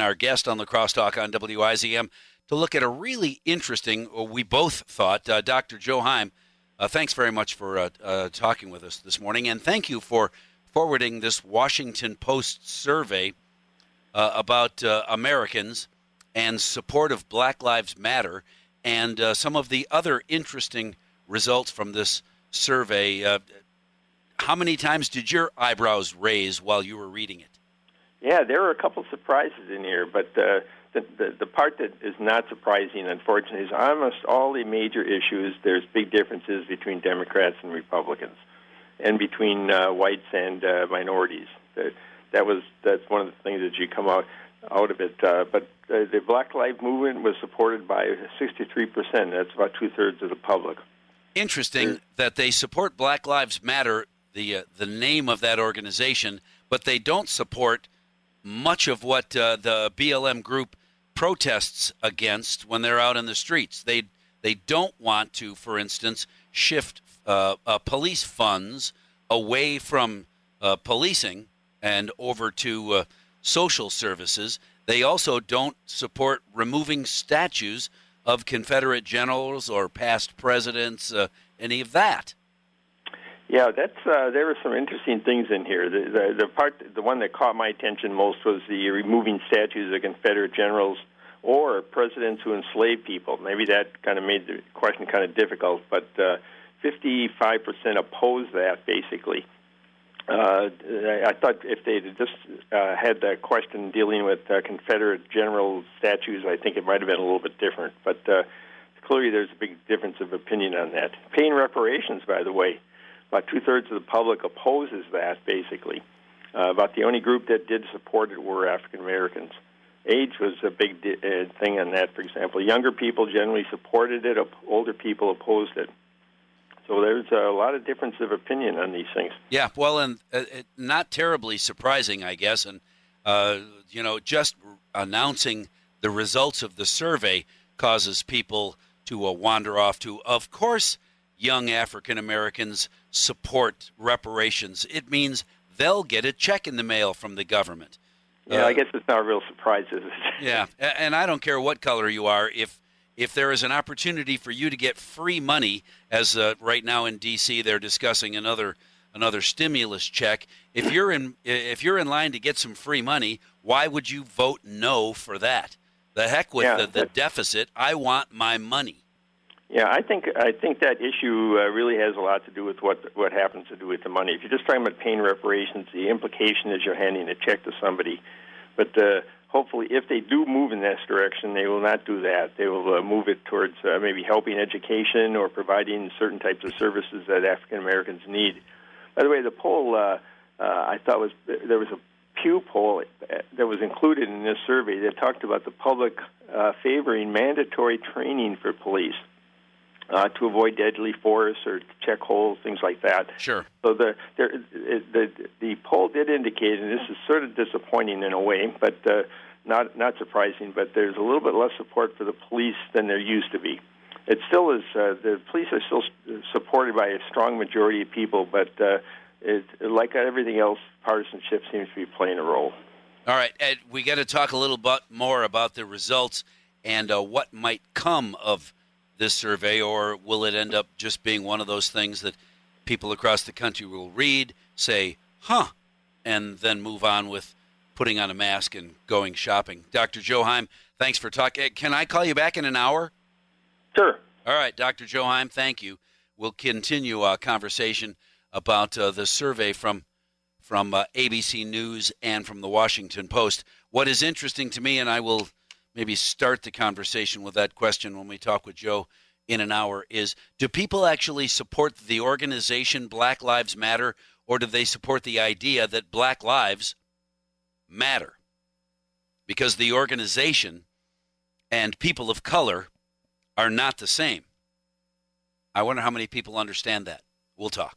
and our guest on the Crosstalk on WIZM to look at a really interesting, we both thought, uh, Dr. Joe Heim. Uh, thanks very much for uh, uh, talking with us this morning, and thank you for forwarding this Washington Post survey uh, about uh, Americans and support of Black Lives Matter and some of the other interesting results from this survey. how many times did your eyebrows raise while you were reading it? Yeah, there were a couple surprises in here, but uh, the, the the part that is not surprising, unfortunately, is almost all the major issues. There's big differences between Democrats and Republicans, and between uh, whites and uh, minorities. That that was that's one of the things that you come out out of it. Uh, but uh, the Black Lives Movement was supported by 63 percent. That's about two thirds of the public. Interesting There's, that they support Black Lives Matter, the uh, the name of that organization, but they don't support much of what uh, the BLM group protests against when they're out in the streets. They they don't want to, for instance, shift uh, uh, police funds away from uh, policing and over to uh, social services. They also don't support removing statues of Confederate generals or past presidents, uh, any of that. Yeah, that's uh, there were some interesting things in here. The, the the part, the one that caught my attention most was the removing statues of Confederate generals or presidents who enslaved people. Maybe that kind of made the question kind of difficult, but uh, 55% opposed that basically. Uh, I thought if they just uh, had that question dealing with uh, Confederate general statues, I think it might have been a little bit different. But uh, clearly, there's a big difference of opinion on that. Paying reparations, by the way, about two thirds of the public opposes that, basically. Uh, about the only group that did support it were African Americans. Age was a big di- uh, thing on that, for example. Younger people generally supported it, op- older people opposed it. So there's a lot of difference of opinion on these things. Yeah, well, and uh, not terribly surprising, I guess. And, uh, you know, just announcing the results of the survey causes people to uh, wander off to, of course, young African Americans support reparations. It means they'll get a check in the mail from the government. Yeah, uh, I guess it's not a real surprise, is it? yeah, and I don't care what color you are. If if there is an opportunity for you to get free money, as uh, right now in D.C. they're discussing another another stimulus check. If you're in if you're in line to get some free money, why would you vote no for that? The heck with yeah, the, the deficit. I want my money. Yeah, I think I think that issue uh, really has a lot to do with what what happens to do with the money. If you're just talking about paying reparations, the implication is you're handing a check to somebody. But uh, hopefully, if they do move in this direction, they will not do that. They will uh, move it towards uh, maybe helping education or providing certain types of services that African Americans need. By the way, the poll uh, uh, I thought was there was a Pew poll that was included in this survey that talked about the public uh, favoring mandatory training for police uh, to avoid deadly force or chokeholds, things like that. Sure. So the there, the the poll did indicate, and this is sort of disappointing in a way, but uh, not not surprising. But there's a little bit less support for the police than there used to be. It still is. Uh, the police are still supported by a strong majority of people, but uh, it, like everything else, partisanship seems to be playing a role. All right, Ed, we got to talk a little bit more about the results and uh, what might come of this survey, or will it end up just being one of those things that people across the country will read, say, huh, and then move on with putting on a mask and going shopping? Dr. Joe Heim, thanks for talking. Can I call you back in an hour? Sure. All right, Dr. Joe Heim, thank you. We'll continue our conversation about uh, the survey from from uh, ABC News and from the Washington Post. What is interesting to me, and I will maybe start the conversation with that question when we talk with Joe in an hour is do people actually support the organization Black Lives Matter or do they support the idea that black lives matter? Because the organization and people of color are not the same. I wonder how many people understand that. We'll talk.